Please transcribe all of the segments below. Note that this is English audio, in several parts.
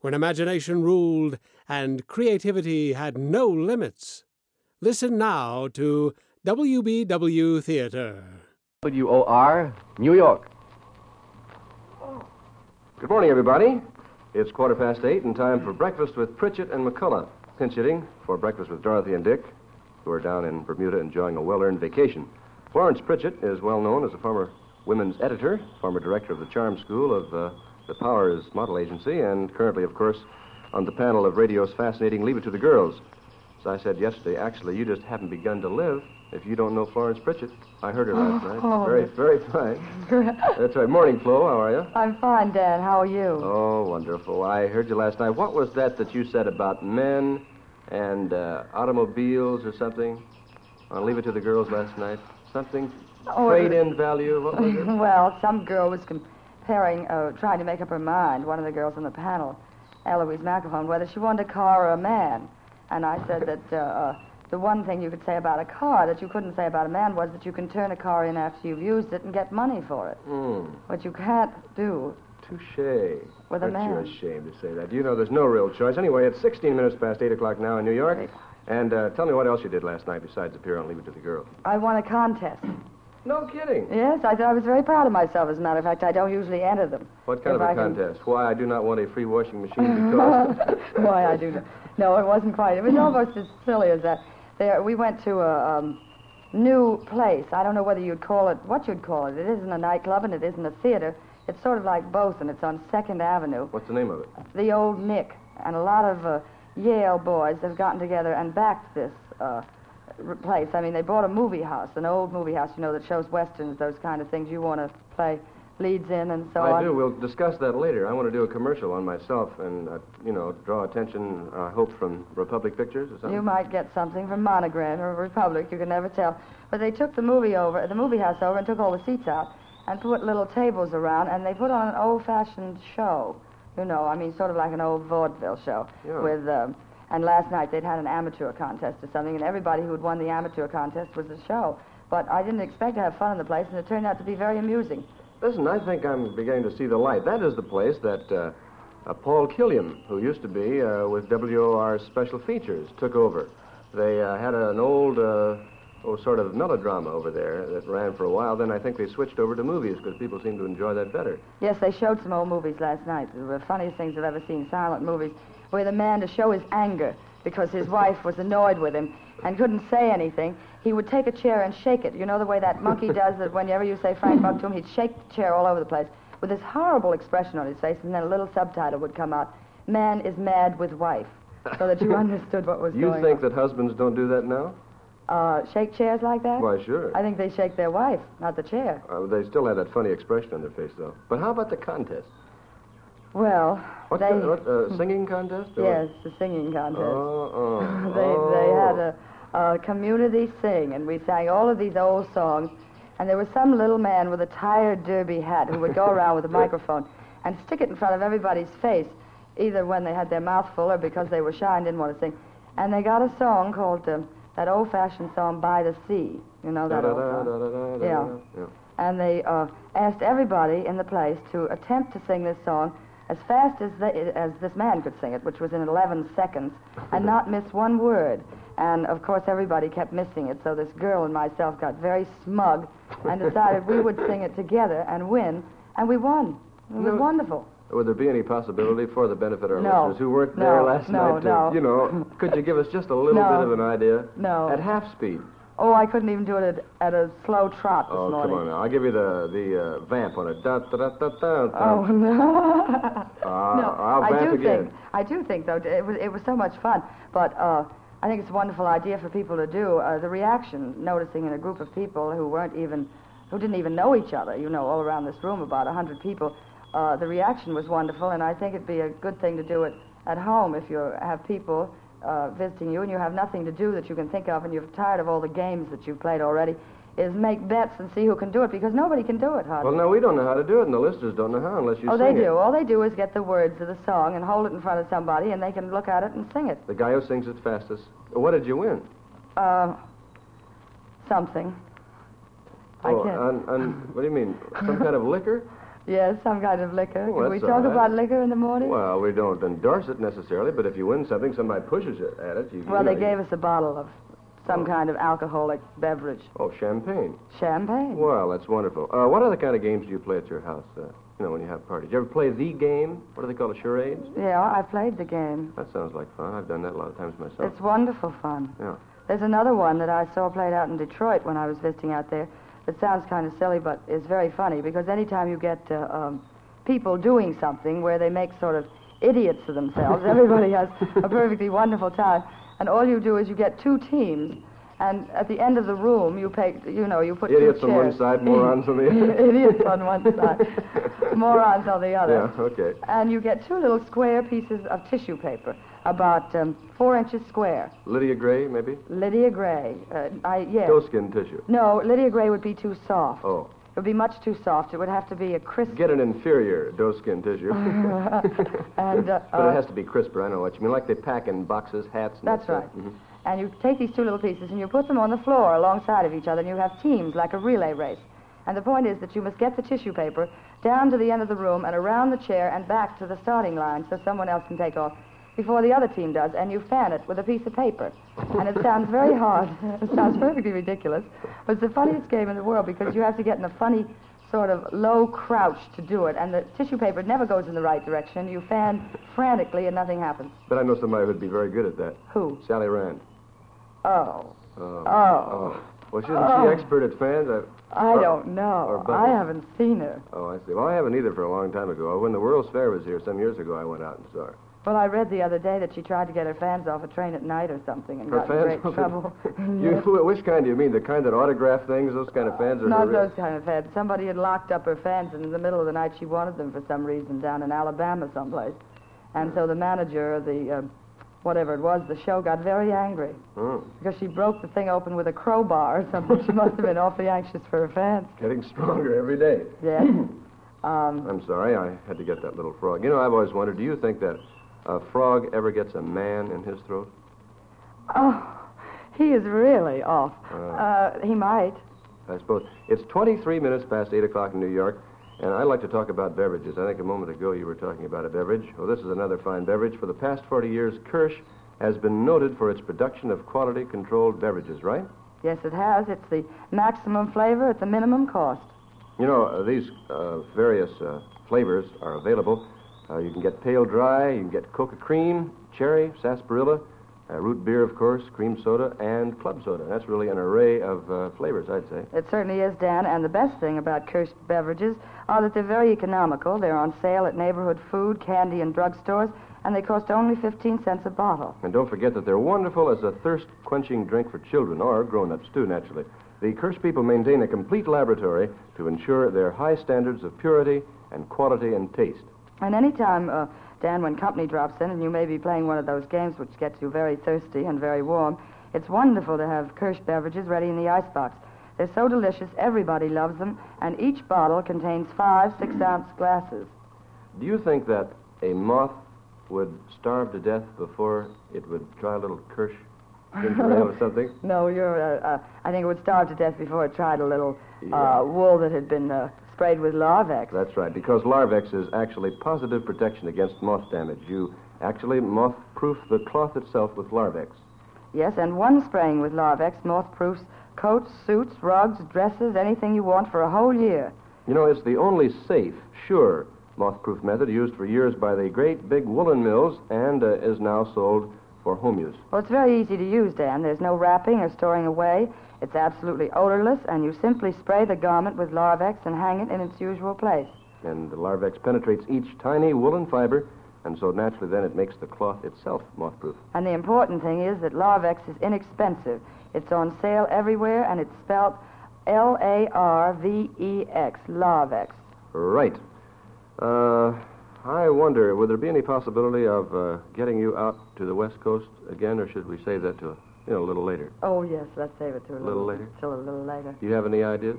when imagination ruled and creativity had no limits. Listen now to WBW Theater. WOR, New York. Good morning, everybody. It's quarter past eight and time for breakfast with Pritchett and McCullough. Pinch hitting for breakfast with Dorothy and Dick, who are down in Bermuda enjoying a well earned vacation. Florence Pritchett is well known as a former women's editor, former director of the Charm School of uh, the Powers Model Agency, and currently, of course, on the panel of radio's fascinating Leave It to the Girls. As I said yesterday, actually, you just haven't begun to live if you don't know Florence Pritchett. I heard her last night. Oh. Very, very fine. That's right. Morning, Flo. How are you? I'm fine, Dad. How are you? Oh, wonderful. I heard you last night. What was that that you said about men and uh, automobiles or something? I'll leave it to the girls last night. Something? Oh, Trade-in value? What was it? well, some girl was comparing, uh, trying to make up her mind, one of the girls on the panel, Eloise McElhone, whether she wanted a car or a man. And I said that uh, uh, the one thing you could say about a car that you couldn't say about a man was that you can turn a car in after you've used it and get money for it. Hmm. What you can't do. Touche. With a Aren't you man. ashamed to say that? You know there's no real choice. Anyway, it's 16 minutes past 8 o'clock now in New York. Right. And uh, tell me what else you did last night besides appear on Leave It to the Girls. I won a contest. No kidding. Yes, I, thought I was very proud of myself, as a matter of fact. I don't usually enter them. What kind If of a I can- contest? Why I do not want a free washing machine because... Why I do. know. No, it wasn't quite. It was almost as silly as that. There, we went to a um, new place. I don't know whether you'd call it what you'd call it. It isn't a nightclub and it isn't a theater. It's sort of like both, and it's on Second Avenue. What's the name of it? The old Nick and a lot of uh, Yale boys have gotten together and backed this uh, place. I mean, they bought a movie house, an old movie house, you know, that shows westerns, those kind of things you want to play leads in and so I on. I do. We'll discuss that later. I want to do a commercial on myself and, uh, you know, draw attention, I hope, from Republic Pictures or something. You might get something from Monogram or Republic. You can never tell. But they took the movie over, the movie house over, and took all the seats out, and put little tables around, and they put on an old-fashioned show. You know, I mean, sort of like an old vaudeville show. Yeah. With, um, and last night they'd had an amateur contest or something, and everybody who had won the amateur contest was the show. But I didn't expect to have fun in the place, and it turned out to be very amusing. Listen, I think I'm beginning to see the light. That is the place that uh, uh, Paul Killiam, who used to be uh, with WOR Special Features, took over. They uh, had an old, uh, oh, sort of melodrama over there that ran for a while. Then I think they switched over to movies because people seem to enjoy that better. Yes, they showed some old movies last night. They were the funniest things I've ever seen, silent movies, where the man, to show his anger because his wife was annoyed with him and couldn't say anything, he would take a chair and shake it. You know the way that monkey does that whenever you say Frank Buck to him, he'd shake the chair all over the place with this horrible expression on his face, and then a little subtitle would come out, Man is mad with wife, so that you understood what was You going on. You think that husbands don't do that now? Uh, shake chairs like that? Why, sure. I think they shake their wife, not the chair. Uh, they still have that funny expression on their face, though. But how about the contest? Well, What, they... the, what uh, singing contest? Yes, the singing contest. Oh, oh. they, oh. they had a, a community sing, and we sang all of these old songs. And there was some little man with a tired derby hat who would go around with a microphone and stick it in front of everybody's face, either when they had their mouth full or because they were shy and didn't want to sing. And they got a song called um, that old-fashioned song "By the Sea." You know that old song. Da-da-da-da-da-da-da. Yeah. yeah. And they uh, asked everybody in the place to attempt to sing this song as fast as they, as this man could sing it, which was in 11 seconds, and not miss one word. And of course, everybody kept missing it. So this girl and myself got very smug and decided we would sing it together and win, and we won. It was No. wonderful. Would there be any possibility for the benefit of our No. listeners who weren't No. there last night to, no. you know, could you give us just a little bit of an idea? No. At half speed. Oh, I couldn't even do it at, at a slow trot this Oh, morning. come on now. I'll give you the the uh, vamp on it. Da, da, da, da, da, da. Oh no! Ah, no, I'll I vamp do again. think I do think though it was it was so much fun. But uh, I think it's a wonderful idea for people to do. Uh, the reaction, noticing in a group of people who weren't even who didn't even know each other, you know, all around this room, about a hundred people. Uh, the reaction was wonderful, and I think it'd be a good thing to do it at home if you have people uh, visiting you and you have nothing to do that you can think of and you're tired of all the games that you've played already, is make bets and see who can do it because nobody can do it, hardly. Well, now, we don't know how to do it, and the listeners don't know how unless you oh, they it. do. All they do is get the words of the song and hold it in front of somebody and they can look at it and sing it. The guy who sings it fastest. What did you win? Uh, something. I oh, can't. on, on, what do you mean? Some kind of liquor? Yes, some kind of liquor. Oh, Can we talk right. about liquor in the morning? Well, we don't endorse it necessarily, but if you win something, somebody pushes it at it. You, well, you they know, gave us a bottle of some Oh. kind of alcoholic beverage. Oh, champagne. Champagne. Well, that's wonderful. Uh, what other kind of games do you play at your house? Uh, you know, when you have parties. You ever play the game? What do they call it? Charades? Yeah, I played the game. That sounds like fun. I've done that a lot of times myself. It's wonderful fun. Yeah. There's another one that I saw played out in Detroit when I was visiting out there. It sounds kind of silly, but it's very funny because anytime you get uh, um, people doing something where they make sort of idiots of themselves, everybody has a perfectly wonderful time. And all you do is you get two teams, and at the end of the room, you pay, you know, you put Idiots on one side, morons on the other. idiots on one side, morons on the other. Yeah, okay. And you get two little square pieces of tissue paper, about um, four inches square. Lydia Gray, maybe? Lydia Gray. Uh, I yes. Doeskin tissue. No, Lydia Gray would be too soft. Oh. It would be much too soft. It would have to be a crisp. Get an inferior doeskin tissue. and uh, but uh, it has to be crisper. I know what you mean. Like they pack in boxes, hats. And That's that right. Mhm. And you take these two little pieces and you put them on the floor alongside of each other, and you have teams like a relay race. And the point is that you must get the tissue paper down to the end of the room and around the chair and back to the starting line so someone else can take off before the other team does, and you fan it with a piece of paper. And it sounds very hard. it sounds perfectly ridiculous. But it's the funniest game in the world because you have to get in a funny sort of low crouch to do it, and the tissue paper never goes in the right direction. You fan frantically and nothing happens. But I know somebody who'd be very good at that. Who? Sally Rand. Oh. Oh. Oh. oh. Well, isn't Oh. she expert at fans? I, I Or- don't know. I haven't seen her. oh, I see. Well, I haven't either for a long time ago. When the World's Fair was here some years ago, I went out and saw her. Well, I read the other day that she tried to get her fans off a train at night or something and Her got in great trouble. you, which kind do you mean? The kind that autograph things? Those kind of fans? Or Not those kind of fans. Somebody had locked up her fans, and in the middle of the night, she wanted them for some reason down in Alabama someplace. And so the manager, of the uh, whatever it was, the show got very angry Oh, because she broke the thing open with a crowbar or something. she must have been awfully anxious for her fans. getting stronger every day. Yes. um, I'm sorry, I had to get that little frog. You know, I've always wondered, do you think that a frog ever gets a man in his throat? oh, he is really off. Uh. Uh, he might. I suppose. It's 23 minutes past 8 o'clock in New York, and I'd like to talk about beverages. I think a moment ago you were talking about a beverage. Well, this is another fine beverage. For the past 40 years, Kirsch has been noted for its production of quality controlled beverages, right? Yes, it has. It's the maximum flavor at the minimum cost. You know, uh, these uh, various uh, flavors are available. Uh, you can get pale dry, you can get coca cream, cherry, sarsaparilla, uh, root beer, of course, cream soda, and club soda. That's really an array of uh, flavors, I'd say. It certainly is, Dan. And the best thing about Kirsch beverages are that they're very economical. They're on sale at neighborhood food, candy, and drugstores, and they cost only 15 cents a bottle. And don't forget that they're wonderful as a thirst quenching drink for children, or grown ups too, naturally. The Kirsch people maintain a complete laboratory to ensure their high standards of purity and quality and taste. And anytime, uh, Dan, when company drops in and you may be playing one of those games which gets you very thirsty and very warm, it's wonderful to have Kirsch beverages ready in the icebox. They're so delicious, everybody loves them, and each bottle contains five six ounce glasses. Do you think that a moth would starve to death before it would try a little Kirsch ginger ale or something? No, you're. Uh, uh, I think it would starve to death before it tried a little Yeah. uh, wool that had been uh, sprayed with Larvex. That's right, because Larvex is actually positive protection against moth damage. You actually moth proof the cloth itself with Larvex. Yes, and one spraying with Larvex moth-proofs coats, suits, rugs, dresses, anything you want for a whole year. You know, it's the only safe, sure moth-proof method used for years by the great big woolen mills and uh, is now sold for home use. Well, it's very easy to use, Dan. There's no wrapping or storing away. It's absolutely odorless, and you simply spray the garment with Larvex and hang it in its usual place. And the Larvex penetrates each tiny woolen fiber, and so naturally then it makes the cloth itself moth-proof. And the important thing is that Larvex is inexpensive. It's on sale everywhere, and it's spelled L-A-R-V-E-X, Larvex. Right. Uh, I wonder, would there be any possibility of uh, getting you out to the West Coast again, or should we save that to, you know, a little later? Oh, yes, let's save it to a little, little later? Till a little later. Do you have any ideas?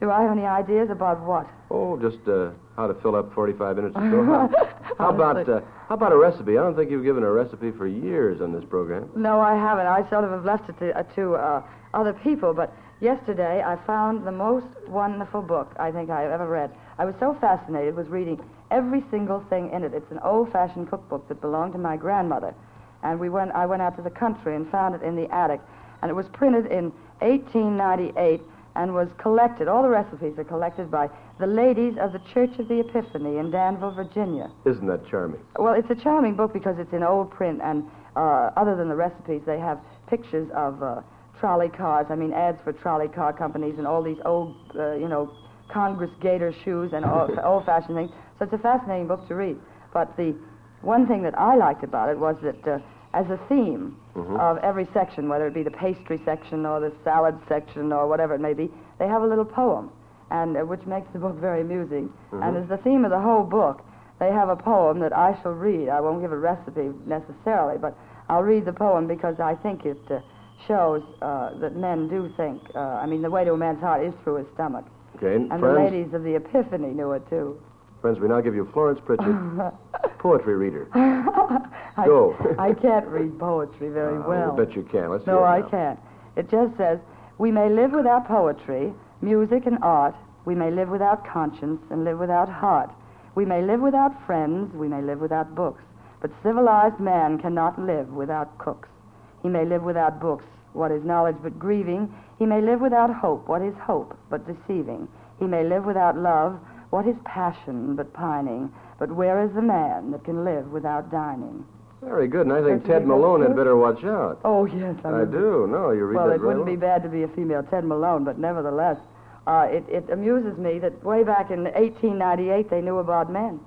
Do I have any ideas about what? Oh, just uh, how to fill up 45 minutes of show. How, how about uh, how about a recipe? I don't think you've given a recipe for years on this program. No, I haven't. I sort of have left it to, uh, to uh, other people. But yesterday, I found the most wonderful book I think I've ever read. I was so fascinated with reading every single thing in it. It's an old-fashioned cookbook that belonged to my grandmother, and we went. I went out to the country and found it in the attic, and it was printed in 1898 and was collected. All the recipes are collected by the ladies of the Church of the Epiphany in Danville, Virginia. Isn't that charming? Well, it's a charming book because it's in old print, and uh, other than the recipes, they have pictures of uh, trolley cars. I mean, ads for trolley car companies and all these old, uh, you know, Congress gaiter shoes and old-fashioned things. So it's a fascinating book to read. But the one thing that I liked about it was that uh, as a theme of every section, whether it be the pastry section or the salad section or whatever it may be, they have a little poem, and uh, which makes the book very amusing. And as the theme of the whole book, they have a poem that I shall read. I won't give a recipe necessarily, but I'll read the poem because I think it uh, shows uh, that men do think. Uh, I mean, the way to a man's heart is through his stomach. Okay, And the ladies of the Epiphany knew it too. Friends, we now give you Florence Pritchett, poetry reader. I, Go. I can't read poetry very Uh, well. I bet you can. Let's No, hear it I now. can't. It just says, we may live without poetry, music, and art. We may live without conscience and live without heart. We may live without friends. We may live without books. But civilized man cannot live without cooks. He may live without books. What is knowledge but grieving? He may live without hope. What is hope but deceiving? He may live without love. What is passion but pining? But where is the man that can live without dining? Very good, and I think Ted Malone had better watch out. Oh, yes. I mean- do. No, you read well, that it right wouldn't be bad to be a female Ted Malone, but nevertheless, uh, it, it amuses me that way back in 1898 they knew about men.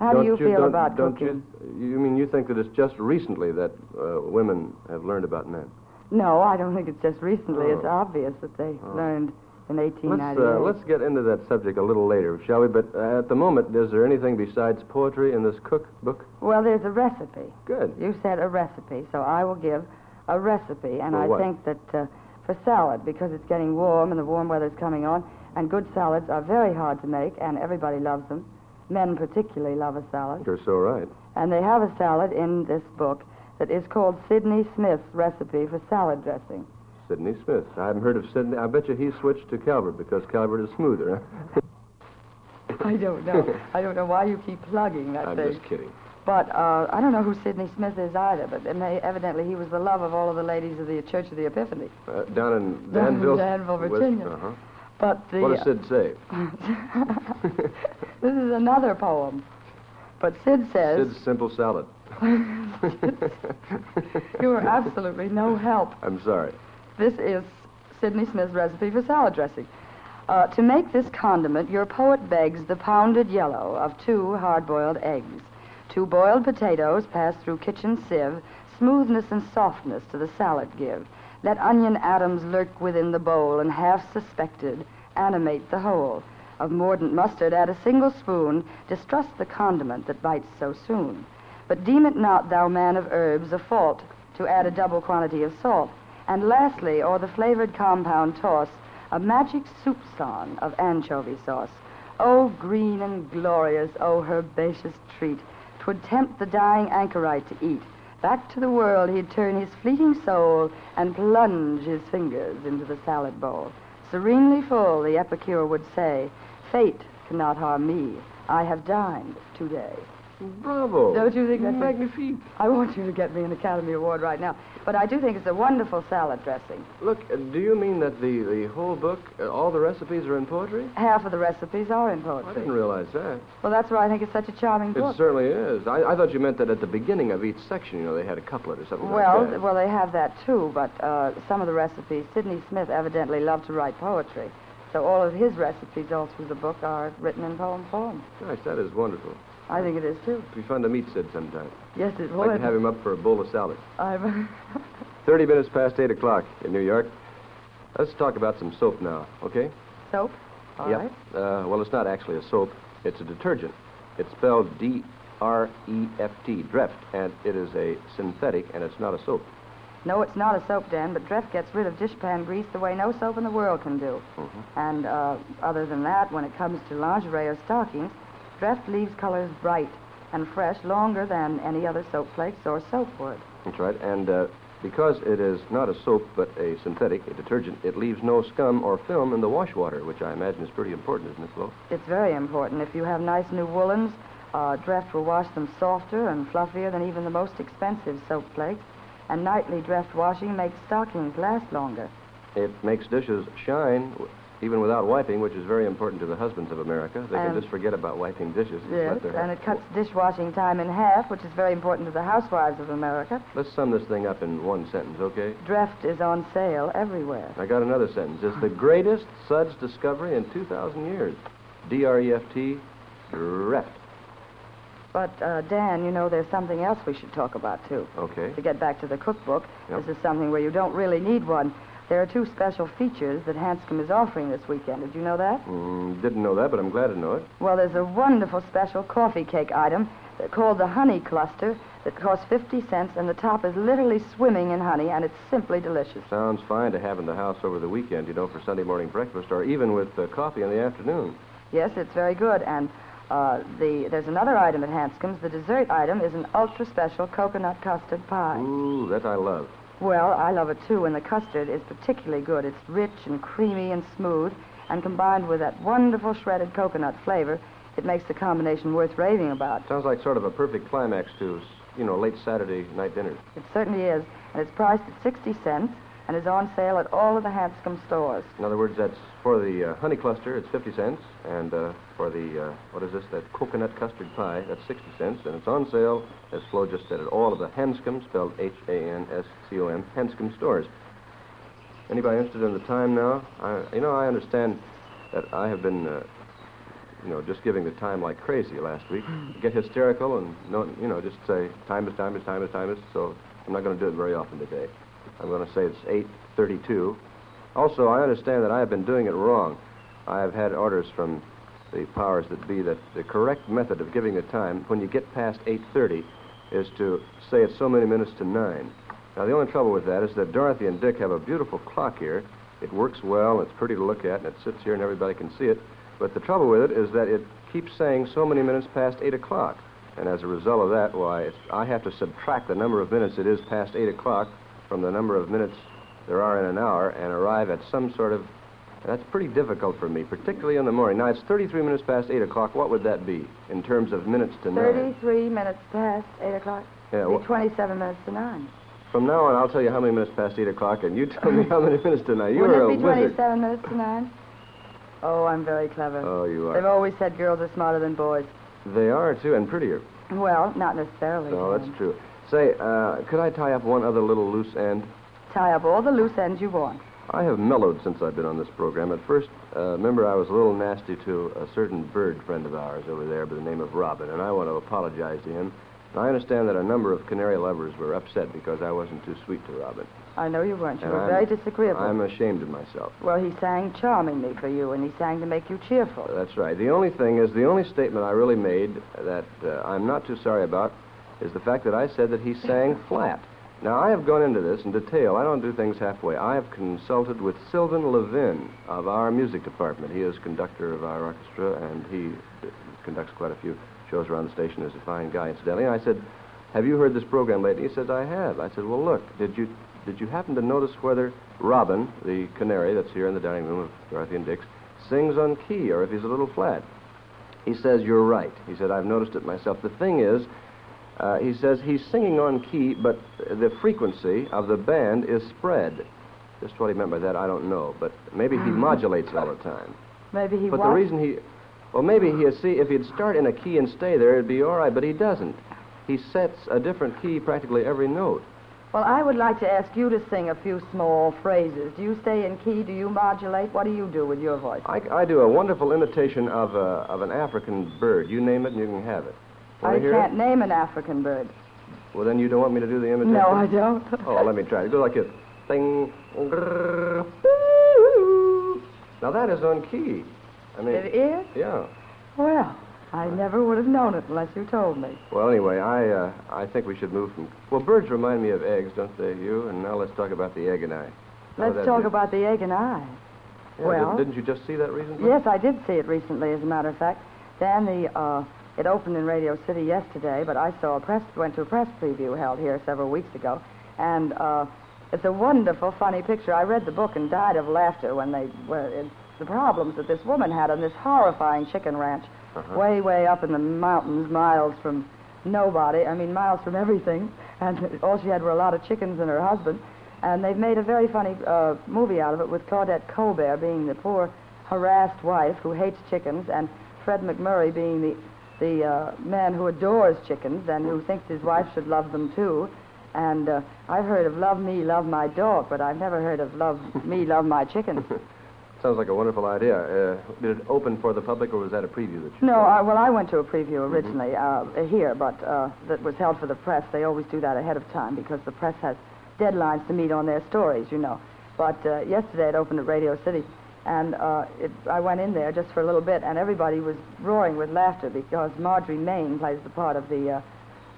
How Don't do you feel don't- about don't cooking? You, you mean you think that it's just recently that uh, women have learned about men? No, I don't think it's just recently. It's Oh. obvious that they learned in Let's, uh, let's get into that subject a little later, shall we? But uh, at the moment, is there anything besides poetry in this cookbook? Well, there's a recipe. Good. You said a recipe, so I will give a recipe. And For I what? think that uh, for salad, because it's getting warm and the warm weather's coming on, and good salads are very hard to make, and everybody loves them. Men particularly love a salad. You're so right. And they have a salad in this book that is called Sidney Smith's recipe for salad dressing. Sidney Smith. I haven't heard of Sidney. I bet you he switched to Calvert because Calvert is smoother. I don't know. I don't know why you keep plugging that I'm thing. just kidding. But uh, I don't know who Sidney Smith is either. But evidently he was the love of all of the ladies of the Church of the Epiphany. Uh, down in Danville, Danville, West- Virginia. uh-huh. But the What does Sid say? this is another poem. But Sid says Sid's simple salad. you are absolutely no help. I'm sorry. This is Sidney Smith's recipe for salad dressing. Uh, to make this condiment, your poet begs the pounded yellow of two hard-boiled eggs. Two boiled potatoes pass through kitchen sieve, smoothness and softness to the salad give. Let onion atoms lurk within the bowl, and half suspected, animate the whole. Of mordant mustard add a single spoon, distrust the condiment that bites so soon. But deem it not, thou man of herbs, a fault to add a double quantity of salt. And lastly, o'er the flavored compound toss a magic soup song of anchovy sauce. Oh, green and glorious, oh, herbaceous treat, 'twould tempt the dying anchorite to eat. Back to the world he'd turn his fleeting soul and plunge his fingers into the salad bowl. Serenely full, the epicure would say, Fate cannot harm me. I have dined today. Bravo. Don't you think that's a- magnifique? I want you to get me an Academy Award right now. But I do think it's a wonderful salad dressing. Look, uh, do you mean that the, the whole book, uh, all the recipes are in poetry? Half of the recipes are in poetry. I didn't realize that. Well, that's why I think it's such a charming It book. It certainly is. I, I thought you meant that at the beginning of each section, you know, they had a couplet or something Well, like that. well, they have that too, but uh, some of the recipes, Sidney Smith evidently loved to write poetry. So all of his recipes all through the book are written in poem form. Gosh, that is wonderful. I think it is too. It'd be fun to meet Sid sometime. Yes, it I would. could have him up for a bowl of salad. I'm... 30 minutes past 8 o'clock in New York. Let's talk about some soap now, okay? Soap? All yep. right. Uh, well, it's not actually a soap, it's a detergent. It's spelled D R E F T, Dreft, and it is a synthetic, and it's not a soap. No, it's not a soap, Dan, but Dreft gets rid of dishpan grease the way no soap in the world can do. And uh, other than that, when it comes to lingerie or stockings, Dreft leaves colors bright and fresh longer than any other soap flakes or soap would. That's right. And uh, because it is not a soap but a synthetic, a detergent, it leaves no scum or film in the wash water, which I imagine is pretty important, isn't it, Flo? It's very important. If you have nice new woolens, uh, Dreft will wash them softer and fluffier than even the most expensive soap flakes. And nightly Dreft washing makes stockings last longer. It makes dishes shine even without wiping, which is very important to the husbands of America. They can And- just forget about wiping dishes. and Yes, and it cuts dishwashing time in half, which is very important to the housewives of America. Let's sum this thing up in one sentence, okay? Dreft is on sale everywhere. I got another sentence. It's the greatest suds discovery in 2,000 years. D R E F T, Dreft. But, uh, Dan, you know, there's something else we should talk about, too. Okay. To get back to the cookbook, Yep. this is something where you don't really need one. There are two special features that Hanscom is offering this weekend. Did you know that? Mm, didn't know that, but I'm glad to know it. Well, there's a wonderful special coffee cake item called the Honey Cluster that costs 50 cents, and the top is literally swimming in honey, and it's simply delicious. Sounds fine to have in the house over the weekend, you know, for Sunday morning breakfast, or even with uh, coffee in the afternoon. Yes, it's very good. And uh, the there's another item at Hanscom's. The dessert item is an ultra special coconut custard pie. Ooh, that I love. Well, I love it too, and the custard is particularly good. It's rich and creamy and smooth, and combined with that wonderful shredded coconut flavor, it makes the combination worth raving about. Sounds like sort of a perfect climax to, you know, late Saturday night dinners. It certainly is, and it's priced at 60 cents and is on sale at all of the Hanscom stores. In other words, that's for the uh, honey cluster, it's 50 cents, and uh, for the, uh, what is this, that coconut custard pie, that's 60 cents, and it's on sale, as Flo just said, at all of the Hanscom, spelled H-A-N-S-C-O-M, Hanscom stores. Anybody interested in the time now? I, you know, I understand that I have been, uh, you know, just giving the time like crazy last week. Get hysterical and, no, you know, just say, time is time is time is time is, so I'm not going to do it very often today. I'm going to say it's 8.32. Also, I understand that I have been doing it wrong. I have had orders from the powers that be that the correct method of giving the time when you get past 8.30 is to say it's so many minutes to 9. Now, the only trouble with that is that Dorothy and Dick have a beautiful clock here. It works well, it's pretty to look at, and it sits here and everybody can see it. But the trouble with it is that it keeps saying so many minutes past 8 o'clock. And as a result of that, why, I have to subtract the number of minutes it is past 8 o'clock from the number of minutes there are in an hour and arrive at some sort of. That's pretty difficult for me, particularly in the morning. Now, it's 33 minutes past 8 o'clock. What would that be in terms of minutes to 9? 33 minutes past 8 o'clock. Yeah, Be well- 27 minutes to 9. From now on, I'll tell you how many minutes past 8 o'clock, and you tell me how many minutes to 9. You're Wouldn't a it be wizard. 27 minutes to 9? Oh, I'm very clever. Oh, you are. They've always said girls are smarter than boys. They are, too, and prettier. Well, not necessarily. No, that's true. Say, uh, could I tie up one other little loose end? Tie up all the loose ends you want. I have mellowed since I've been on this program. At first, uh, remember, I was a little nasty to a certain bird friend of ours over there by the name of Robin, and I want to apologize to him. I understand that a number of canary lovers were upset because I wasn't too sweet to Robin. I know you weren't. You And were I'm- very disagreeable. I'm ashamed of myself. Well, he sang charmingly for you, and he sang to make you cheerful. That's right. The only thing is, the only statement I really made that uh, I'm not too sorry about is the fact that I said that he sang flat. Now, I have gone into this in detail. I don't do things halfway. I have consulted with Sylvan Levin of our music department. He is conductor of our orchestra, and he conducts quite a few shows around the station. Is a fine guy, incidentally. And I said, "Have you heard this program lately?" He says, "I have." I said, "Well, look, did you did you happen to notice whether Robin, the canary that's here in the dining room of Dorothy and Dick's, sings on key or if he's a little flat?" He says, You're right. He said, I've noticed it myself. The thing is, uh, he says he's singing on key, but the frequency of the band is spread. Just what he meant by that, I don't know. But maybe he modulates all the time. Maybe he But was. the reason he. Well, maybe he, see, if he'd start in a key and stay there, it'd be all right, but he doesn't. He sets a different key practically every note. Well, I would like to ask you to sing a few small phrases. Do you stay in key? Do you modulate? What do you do with your voice? I, I do a wonderful imitation of, a, of an African bird. You name it and you can have it. Wanna I can't it? name an African bird. Well, then you don't want me to do the imitation? No, I don't. Oh, let me try. It goes like this. Boo. Now that is on key. I mean, It is? yeah. Well, I never would have known it unless you told me. Well, anyway, I uh, I think we should move from. Well, birds remind me of eggs, don't they, you? And now let's talk about the egg and I. How Let's talk be? about the egg and I. Yeah, well- did, not you just see that recently? Yes, I did see it recently, as a matter of fact. Dan, the uh, it opened in Radio City yesterday, but I saw a press went to a press preview held here several weeks ago, and uh, it's a wonderful, funny picture. I read the book and died of laughter when they were it's the problems that this woman had on this horrifying chicken ranch, Uh-huh. way, way up in the mountains, miles from nobody. I mean, miles from everything, and all she had were a lot of chickens and her husband. And they've made a very funny uh, movie out of it with Claudette Colbert being the poor, harassed wife who hates chickens, and Fred MacMurray being the the uh, man who adores chickens and who thinks his wife should love them too. And uh, I've heard of love me, love my dog, but I've never heard of love me, love my chickens. Sounds like a wonderful idea. Uh, did it open for the public, or was that a preview that you No? I, well, I went to a preview originally uh, here, but uh, that was held for the press. They always do that ahead of time because the press has deadlines to meet on their stories, you know. But uh, yesterday it opened at Radio City, and uh, it, I went in there just for a little bit, and everybody was roaring with laughter because Marjorie Main plays the part of the uh,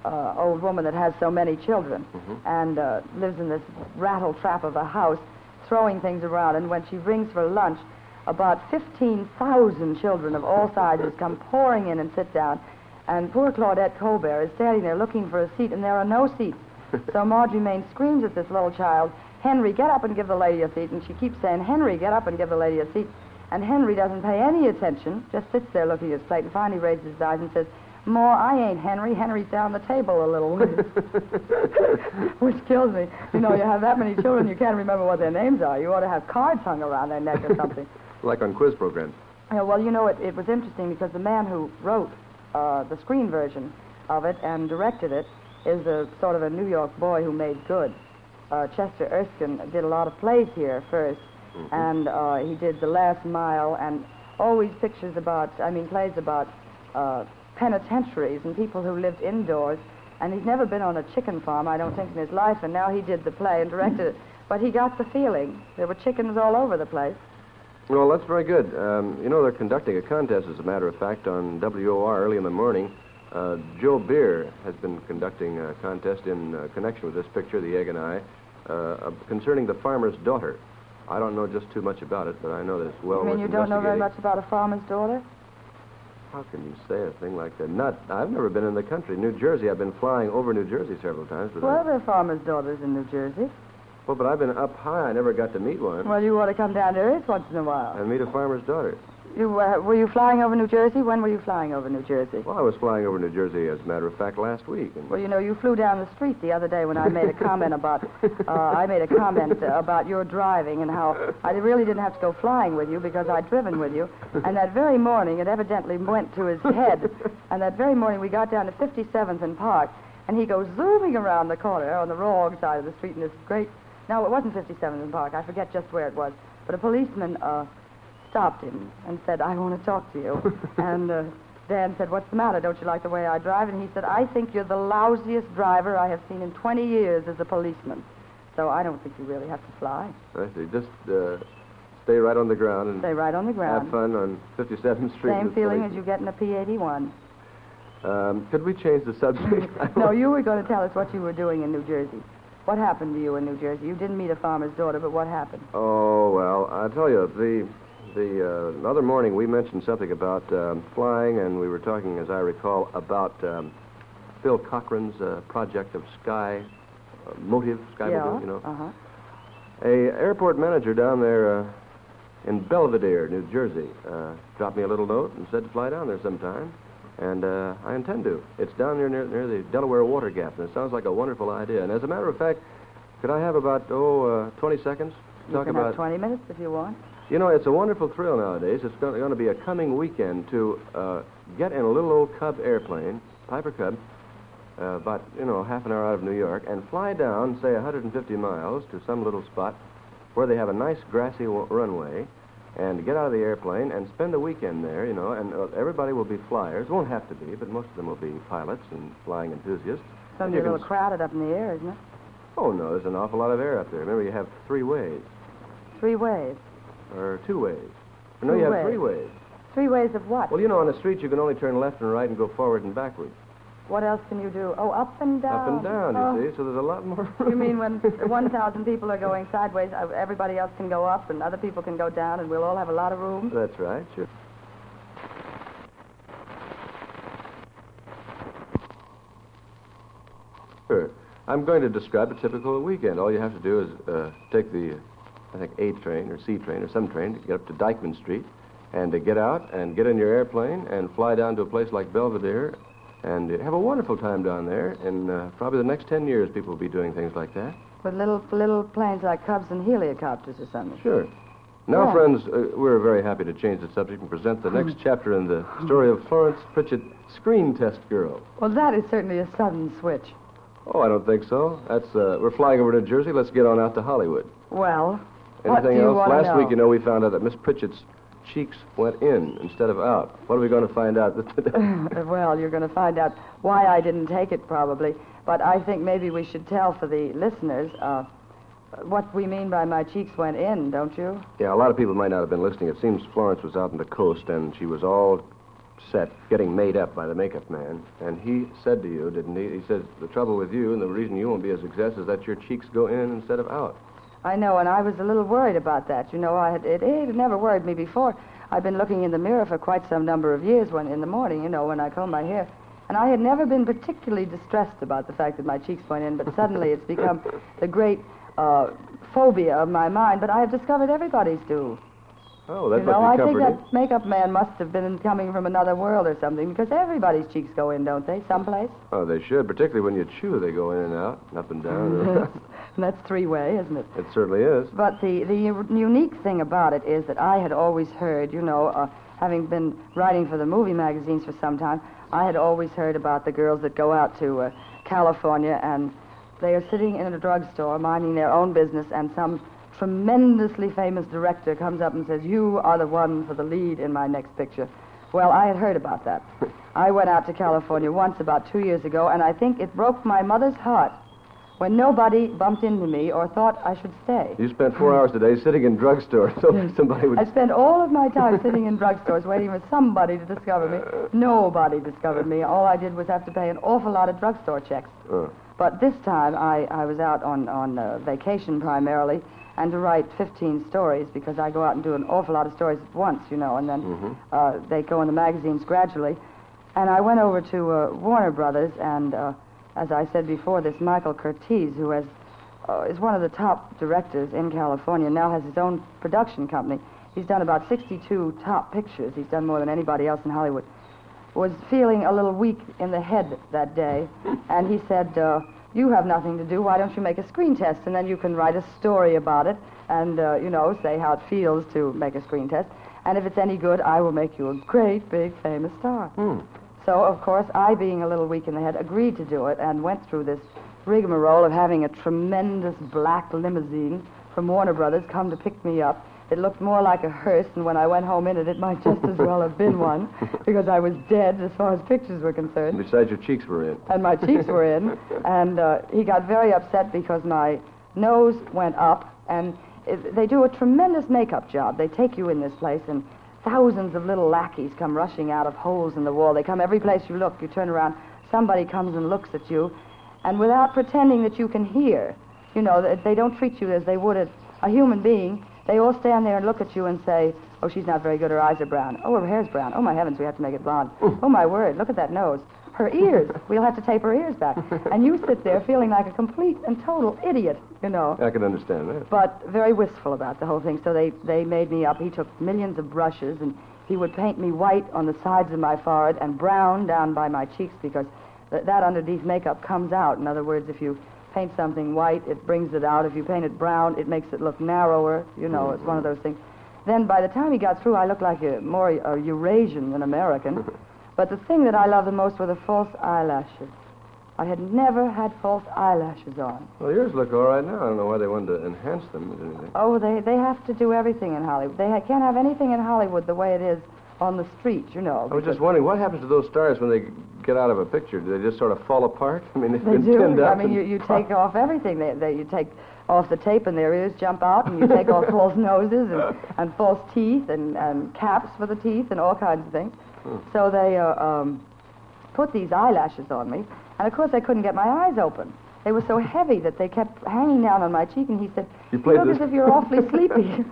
uh, old woman that has so many children and uh, lives in this rattle trap of a house, throwing things around. And when she rings for lunch, about 15,000 children of all sizes come pouring in and sit down. And poor Claudette Colbert is standing there looking for a seat, and there are no seats. so Marjorie Main screams at this little child, Henry, get up and give the lady a seat. And she keeps saying, Henry, get up and give the lady a seat. And Henry doesn't pay any attention, just sits there looking at his plate, and finally raises his eyes and says, Ma, I ain't Henry. Henry's down the table a little. Which kills me. You know, you have that many children, you can't remember what their names are. You ought to have cards hung around their neck or something. Like on quiz programs. Yeah, well, you know, it, it was interesting because the man who wrote uh, the screen version of it and directed it is a sort of a New York boy who made good. Uh, Chester Erskine did a lot of plays here 1st and uh, he did The Last Mile and always pictures about, I mean, plays about uh, penitentiaries and people who lived indoors. And he's never been on a chicken farm, I don't think, in his life, and now he did the play and directed it. But he got the feeling. There were chickens all over the place. Well, that's very good. Um, you know, they're conducting a contest, as a matter of fact, on WOR early in the morning. Uh, Joe Beer has been conducting a contest in uh, connection with this picture, The Egg and I, uh, uh, concerning the farmer's daughter. I don't know just too much about it, but I know that it's well I mean, you don't know very much about a farmer's daughter? How can you say a thing like that? Not, I've never been in the country. New Jersey, I've been flying over New Jersey several times, but I- Well, there are farmers' daughters in New Jersey. well, but I've been up high. I never got to meet one Well, you ought to come down to Earth once in a while. and meet a farmer's daughter. You uh, were you flying over New Jersey? When were you flying over New Jersey? Well, I was flying over New Jersey, as a matter of fact, last week. And Well, you know, you flew down the street the other day when I made a comment about uh, I made a comment uh, about your driving and how I really didn't have to go flying with you because I'd driven with you. And that very morning, it evidently went to his head. And that very morning, we got down to 57th and Park, and he goes zooming around the corner on the wrong side of the street in this great. No, it wasn't 57th and Park. I forget just where it was. But a policeman uh, stopped him and said, I want to talk to you. and uh, Dan said, What's the matter? Don't you like the way I drive? And he said, I think you're the lousiest driver I have seen in 20 years as a policeman. So I don't think you really have to fly. I see. Just uh, stay right on the ground and Stay right on the ground. have fun on 57th Street. Same feeling as you get in a P-81. Um, could we change the subject? No, you were going to tell us what you were doing in New Jersey. What happened to you in New Jersey? You didn't meet a farmer's daughter, but what happened? Oh well, I'll tell you, the the uh, other morning we mentioned something about um, flying, and we were talking, as I recall, about um, Phil Cochran's uh, project of Sky uh, Motive, Sky yeah. Motive, you know. Uh-huh. A airport manager down there uh, in Belvidere, New Jersey, uh, dropped me a little note and said to fly down there sometime. And uh, I intend to. It's down there near, near the Delaware Water Gap, and it sounds like a wonderful idea. And as a matter of fact, could I have about, oh, uh, 20 seconds? to You Talk about. have 20 minutes if you want. You know, it's a wonderful thrill nowadays. It's going to be a coming weekend to uh, get in a little old Cub airplane, Piper Cub, uh, about, you know, half an hour out of New York, and fly down, say, 150 miles to some little spot where they have a nice grassy wa- runway, and get out of the airplane and spend a weekend there, you know, and uh, everybody will be flyers. Won't have to be, but most of them will be pilots and flying enthusiasts. So And you're you a little crowded up in the air, isn't it? Oh, no, there's an awful lot of air up there. Remember, you have three ways, Three ways. Or two ways. No, Two you have ways. three ways. Three ways of what? Well, you know, on the street you can only turn left and right and go forward and backwards. What else can you do? Oh, up and down. Up and down, Oh, you see, so there's a lot more. You mean when 1,000 people are going sideways, uh, everybody else can go up and other people can go down and we'll all have a lot of room? That's right, sure. Sure. I'm going to describe a typical weekend. All you have to do is uh, take the, I think, A train or C train or some train to get up to Dyckman Street and to get out and get in your airplane and fly down to a place like Belvidere and have a wonderful time down there. And uh, probably the next 10 years, people will be doing things like that. With little little planes like Cubs and heliocopters or something. Sure. Now, Yeah. friends, uh, we're very happy to change the subject and present the next chapter in the story of Florence Pritchett, Screen Test Girl. Well, that is certainly a sudden switch. Oh, I don't think so. That's uh, we're flying over to Jersey. Let's get on out to Hollywood. Well, Anything you else? Last know? week, you know, we found out that Miss Pritchett's cheeks went in instead of out. What are we going to find out today? well, you're going to find out why I didn't take it, probably. But I think maybe we should tell for the listeners uh, what we mean by my cheeks went in, don't you? yeah, a lot of people might not have been listening. It seems Florence was out on the coast and she was all set, getting made up by the makeup man. And he said to you, didn't he? He said, the trouble with you and the reason you won't be a success is that your cheeks go in instead of out. I know, and I was a little worried about that. You know, I had, it, it had never worried me before. I've been looking in the mirror for quite some number of years when in the morning, you know, when I comb my hair. And I had never been particularly distressed about the fact that my cheeks went in, but suddenly it's become the great uh, phobia of my mind. But I have discovered everybody's do. Oh, that you know, I think that makeup man must have been coming from another world or something, because everybody's cheeks go in, don't they, someplace? Oh, they should, particularly when you chew. They go in and out, and up and down. and that's three-way, isn't it? it certainly is. But the, the unique thing about it is that I had always heard, you know, uh, having been writing for the movie magazines for some time, I had always heard about the girls that go out to uh, California and they are sitting in a drugstore minding their own business and some tremendously famous director comes up and says, You are the one for the lead in my next picture. Well, I had heard about that. I went out to California once about two years ago, and I think it broke my mother's heart when nobody bumped into me or thought I should stay. You spent four hours today sitting in drugstores, so somebody would. I spent all of my time sitting in drugstores waiting for somebody to discover me. Nobody discovered me. All I did was have to pay an awful lot of drugstore checks. Uh, But this time I, I was out on, on uh, vacation primarily and to write 15 stories because I go out and do an awful lot of stories at once, you know, and then uh, they go in the magazines gradually. And I went over to uh, Warner Brothers and, uh, as I said before, this Michael Curtiz, who has, uh, is one of the top directors in California, now has his own production company. He's done about 62 top pictures. He's done more than anybody else in Hollywood was feeling a little weak in the head that day, and he said, uh, "You have nothing to do. Why don't you make a screen test, and then you can write a story about it, and uh, you know, say how it feels to make a screen test. And if it's any good, I will make you a great, big, famous star." So, of course, I, being a little weak in the head, agreed to do it and went through this rigmarole of having a tremendous black limousine from Warner Brothers come to pick me up. It looked more like a hearse, and when I went home in it, it might just as well have been one because I was dead as far as pictures were concerned and besides, your cheeks were in. and my cheeks were in. And uh, he got very upset because my nose went up. And it, they do a tremendous makeup job. They take you in this place, and thousands of little lackeys come rushing out of holes in the wall. They come every place you look. You turn around, somebody comes and looks at you. And without pretending that you can hear, you know, they don't treat you as they would a, a human being. They all stand there and look at you and say, Oh, she's not very good. Her eyes are brown. Oh, her hair's brown. Oh, my heavens, we have to make it blonde. Oh, my word, look at that nose. Her ears, we'll have to tape her ears back. And you sit there feeling like a complete and total idiot, you know, I can understand that. but very wistful about the whole thing. So they, they made me up. He took millions of brushes, and he would paint me white on the sides of my forehead and brown down by my cheeks because th- that underneath makeup comes out. In other words, if you paint something white, it brings it out. If you paint it brown, it makes it look narrower. You know, it's one of those things. Then by the time he got through, I looked like a more a Eurasian than American. but the thing that I loved the most were the false eyelashes. I had never had false eyelashes on. Well, yours look all right now. I don't know why they wanted to enhance them or anything. Oh, they, they have to do everything in Hollywood. They ha- can't have anything in Hollywood the way it is on the street, you know. I was just wondering, what happens to those stars when they get out of a picture? Do they just sort of fall apart? I mean, they've They been do. up. I mean, you, you take off everything. They, they, you take off the tape and their ears jump out, and you take off false noses and, and false teeth and, and caps for the teeth and all kinds of things. Hmm. So they uh, um, put these eyelashes on me, and of course I couldn't get my eyes open. They were so heavy that they kept hanging down on my cheek, and he said, You played look this- as if you're awfully sleepy.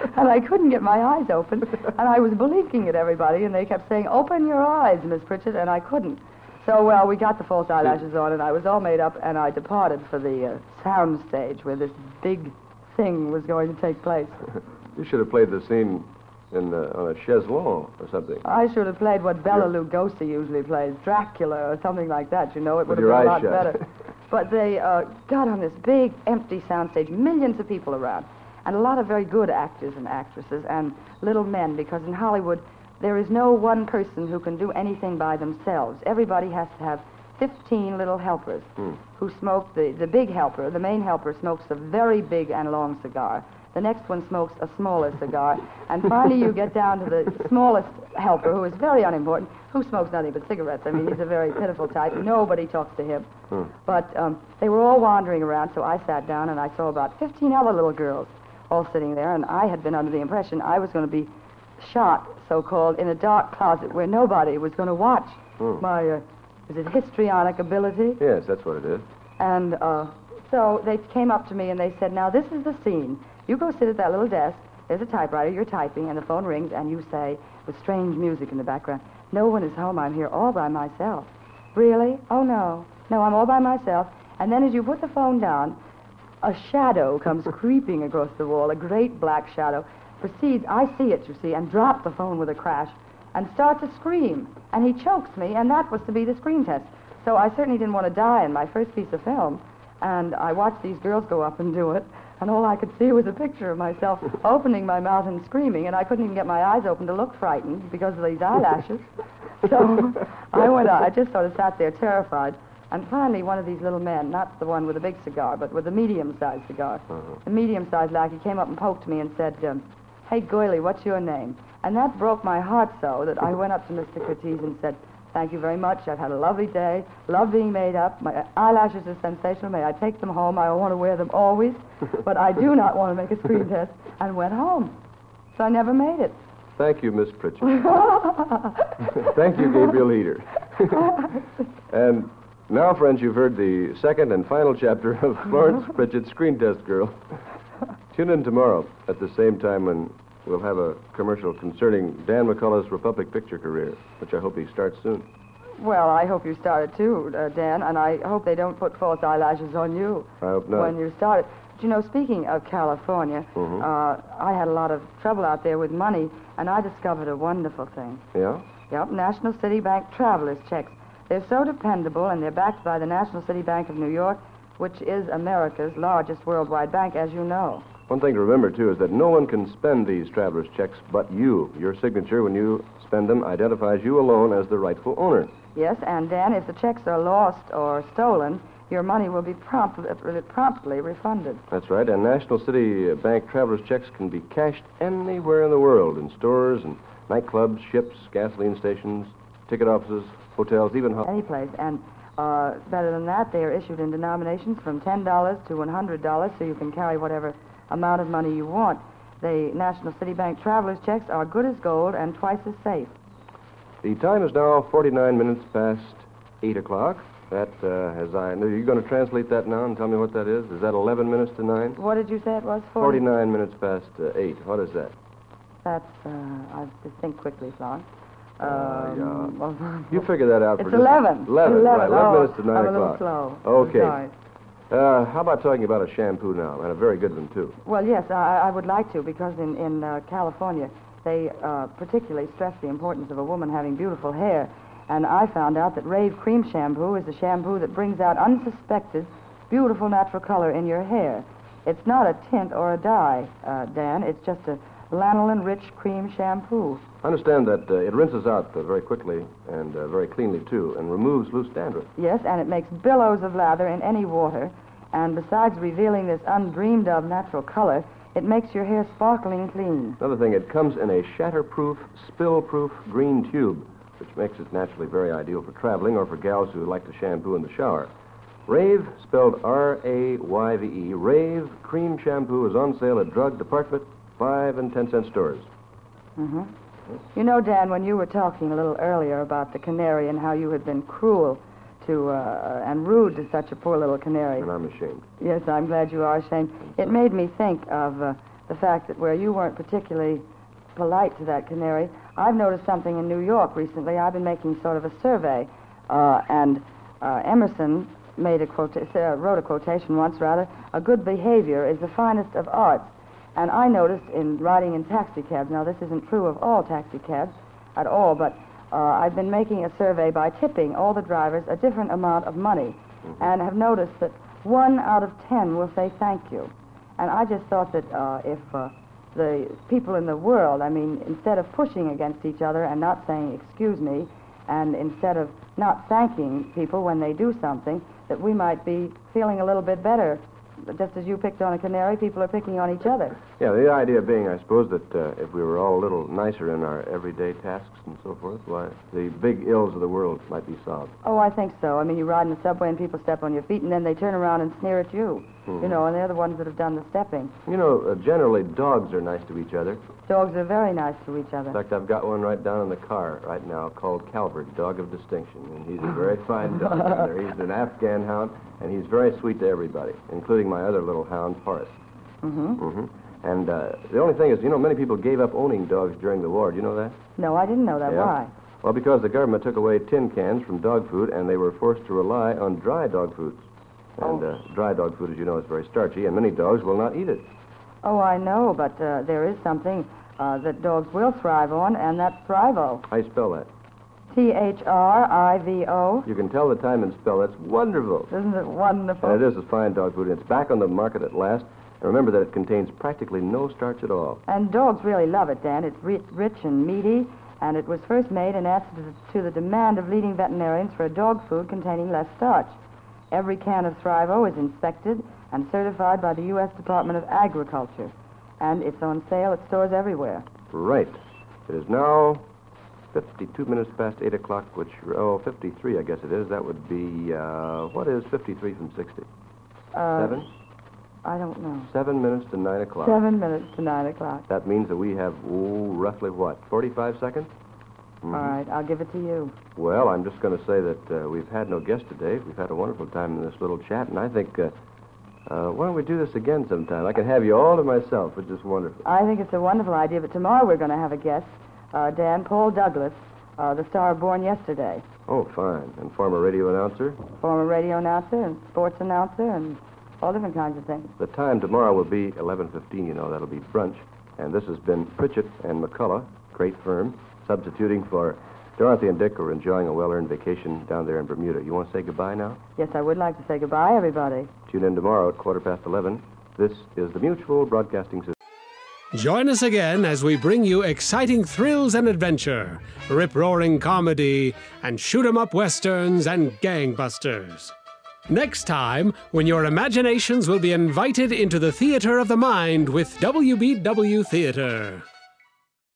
and I couldn't get my eyes open, and I was blinking at everybody, and they kept saying, open your eyes, Miss Pritchett, and I couldn't. So, well, we got the false eyelashes on, and I was all made up, and I departed for the uh, sound stage where this big thing was going to take place. You should have played the scene in uh, on a chaise longue or something. I should have played what Bela Lugosi usually plays, Dracula or something like that. You know, it would With have been a lot shut. better. But they uh, got on this big empty soundstage, millions of people around, and a lot of very good actors and actresses, and little men, because in Hollywood there is no one person who can do anything by themselves. Everybody has to have 15 little helpers who smoke the, the big helper. The main helper smokes a very big and long cigar. The next one smokes a smaller cigar. And finally, you get down to the smallest helper, who is very unimportant, who smokes nothing but cigarettes. I mean, he's a very pitiful type. Nobody talks to him. But um, they were all wandering around, so I sat down and I saw about 15 other little girls all sitting there. And I had been under the impression I was going to be shot, so called, in a dark closet where nobody was going to watch my, uh, is it histrionic ability? Yes, that's what it is. And uh, so they came up to me and they said, Now, this is the scene. You go sit at that little desk. There's a typewriter. You're typing, and the phone rings, and you say, with strange music in the background, No one is home. I'm here all by myself. Really? Oh, no. No, I'm all by myself. And then as you put the phone down, a shadow comes creeping across the wall, a great black shadow, proceeds, I see it, you see, and drop the phone with a crash and start to scream. And he chokes me, and that was to be the screen test. So I certainly didn't want to die in my first piece of film. And I watched these girls go up and do it, and all I could see was a picture of myself opening my mouth and screaming, and I couldn't even get my eyes open to look frightened because of these eyelashes. So I went out. I just sort of sat there terrified. And finally, one of these little men, not the one with the big cigar, but with the medium-sized cigar, the medium-sized lackey came up and poked me and said, um, Hey, Goily, what's your name? And that broke my heart so that I went up to Mr. Curtiz and said, Thank you very much. I've had a lovely day. Love being made up. My eyelashes are sensational. May I take them home? I want to wear them always. But I do not want to make a screen test. And went home. So I never made it. Thank you, Miss Pritchett. Thank you, Gabriel Heatter. and now, friends, you've heard the second and final chapter of Florence Pritchett's Screen Test Girl. Tune in tomorrow at the same time when we'll have a commercial concerning Dan McCullough's Republic picture career, which I hope he starts soon. Well, I hope you started too, uh, Dan, and I hope they don't put false eyelashes on you I hope not. when you started. But you know, speaking of California, Mhm. uh, I had a lot of trouble out there with money, and I discovered a wonderful thing. Yeah? Yep, National City Bank traveler's checks. They're so dependable, and they're backed by the National City Bank of New York, which is America's largest worldwide bank, as you know. One thing to remember, too, is that no one can spend these traveler's checks but you. Your signature, when you spend them, identifies you alone as the rightful owner. Yes, and Dan, if the checks are lost or stolen, your money will be promptly, promptly refunded. That's right, and National City Bank traveler's checks can be cashed anywhere in the world in stores and nightclubs, ships, gasoline stations, ticket offices, hotels, even. Ho- Any place. And uh, better than that, they are issued in denominations from $10 to $100, so you can carry whatever amount of money you want. The National City Bank traveler's checks are good as gold and twice as safe. the time is now 49 minutes past 8 o'clock. That, uh, as I. Are you're going to translate that now and tell me what that is? Is that 11 minutes to 9? What did you say it was? 40? 49 minutes past uh, 8. What is that? That's, uh, I have to think quickly, Florence. Uh, Um, well, You figure that out It's for just- 11. 11, 11. right. 11 Oh, minutes to 9 I'm o'clock. a little slow. Okay. sorry. Uh, how about talking about a shampoo now, and a very good one, too? Well, yes, I, I would like to because in, in uh, California, they uh, particularly stress the importance of a woman having beautiful hair. And I found out that Rayve Cream Shampoo is the shampoo that brings out unsuspected, beautiful natural color in your hair. It's not a tint or a dye, uh, Dan. It's just a lanolin rich cream shampoo. I understand that uh, it rinses out uh, very quickly and uh, very cleanly, too, and removes loose dandruff. Yes, and it makes billows of lather in any water. And besides revealing this undreamed of natural color, It makes your hair sparkling clean. Another thing, it comes in a shatterproof, spill-proof green tube, which makes it naturally very ideal for traveling or for gals who like to shampoo in the shower. Rayve, spelled R-A-Y-V-E, Rayve cream shampoo is on sale at drug department, five and ten cent stores. hmm You know, Dan, when you were talking a little earlier about the canary and how you had been cruel to uh, and rude to such a poor little canary. And I'm ashamed. Yes, I'm glad you are ashamed. It made me think of uh, the fact that where you weren't particularly polite to that canary, I've noticed something in New York recently. I've been making sort of a survey, uh, and uh, Emerson made a quota- uh, wrote a quotation once, rather. A good behavior is the finest of arts. And I noticed in riding in taxicabs. Now, this isn't true of all taxicabs at all, but uh, I've been making a survey by tipping all the drivers a different amount of money, and have noticed that one out of ten will say thank you. And I just thought that uh, if uh, the people in the world, I mean, instead of pushing against each other and not saying excuse me, and instead of not thanking people when they do something, that we might be feeling a little bit better. Just as you picked on a canary, people are picking on each other. Yeah, the idea being, I suppose, that uh, if we were all a little nicer in our everyday tasks and so forth, why, the big ills of the world might be solved. Oh, I think so. I mean, you ride in the subway and people step on your feet, and then they turn around and sneer at you. Mhm. You know, and they're the ones that have done the stepping. You know, uh, generally dogs are nice to each other. Dogs are very nice to each other. In fact, I've got one right down in the car right now called Calvert, dog of distinction, and he's a very fine dog. He's an Afghan hound, and he's very sweet to everybody, including my other little hound, Horace. Mm-hmm. Mm-hmm. And uh, the only thing is, you know, many people gave up owning dogs during the war. Do you know that? No, I didn't know that. Yeah. Why? Well, because the government took away tin cans from dog food, and they were forced to rely on dry dog foods. And Oh. uh, dry dog food, as you know, is very starchy, and many dogs will not eat it. Oh, I know, but uh, there is something uh, that dogs will thrive on, and that's Thrivo. How you spell that? T H R I V O. You can tell the time and spell. That's wonderful. Isn't it wonderful? And it is a fine dog food. It's back on the market at last. And remember that it contains practically no starch at all. And dogs really love it, Dan. It's rich, rich and meaty, and it was first made in answer to the, to the demand of leading veterinarians for a dog food containing less starch. Every can of Thrivo is inspected and certified by the U.S. Department of Agriculture, and it's on sale at stores everywhere. Right. It is now 52 minutes past 8 o'clock, which, oh, 53, I guess it is. That would be, uh, what is 53 from 60? Uh, Seven? I don't know. Seven minutes to 9 o'clock. Seven minutes to nine o'clock. That means that we have, ooh, roughly what, 45 seconds? Mhm. All right, I'll give it to you. Well, I'm just going to say that uh, we've had no guest today. We've had a wonderful time in this little chat, and I think, uh, uh, why don't we do this again sometime? I can have you all to myself, which is wonderful. I think it's a wonderful idea, but tomorrow we're going to have a guest, uh, Dan Paul Douglas, uh, the star Born Yesterday, Oh, fine. And former radio announcer. former radio announcer and sports announcer and all different kinds of things. The time tomorrow will be 11.15, you know. That'll be brunch. And this has been Pritchett and McCullough, great firm, substituting for Dorothy and Dick, who are enjoying a well-earned vacation down there in Bermuda. You want to say goodbye now? Yes, I would like to say goodbye, everybody. Tune in tomorrow at quarter past 11. This is the Mutual Broadcasting System. Join us again as we bring you exciting thrills and adventure, rip roaring comedy, and shoot 'em up westerns and gangbusters. Next time, when your imaginations will be invited into the theater of the mind with WBW Theater.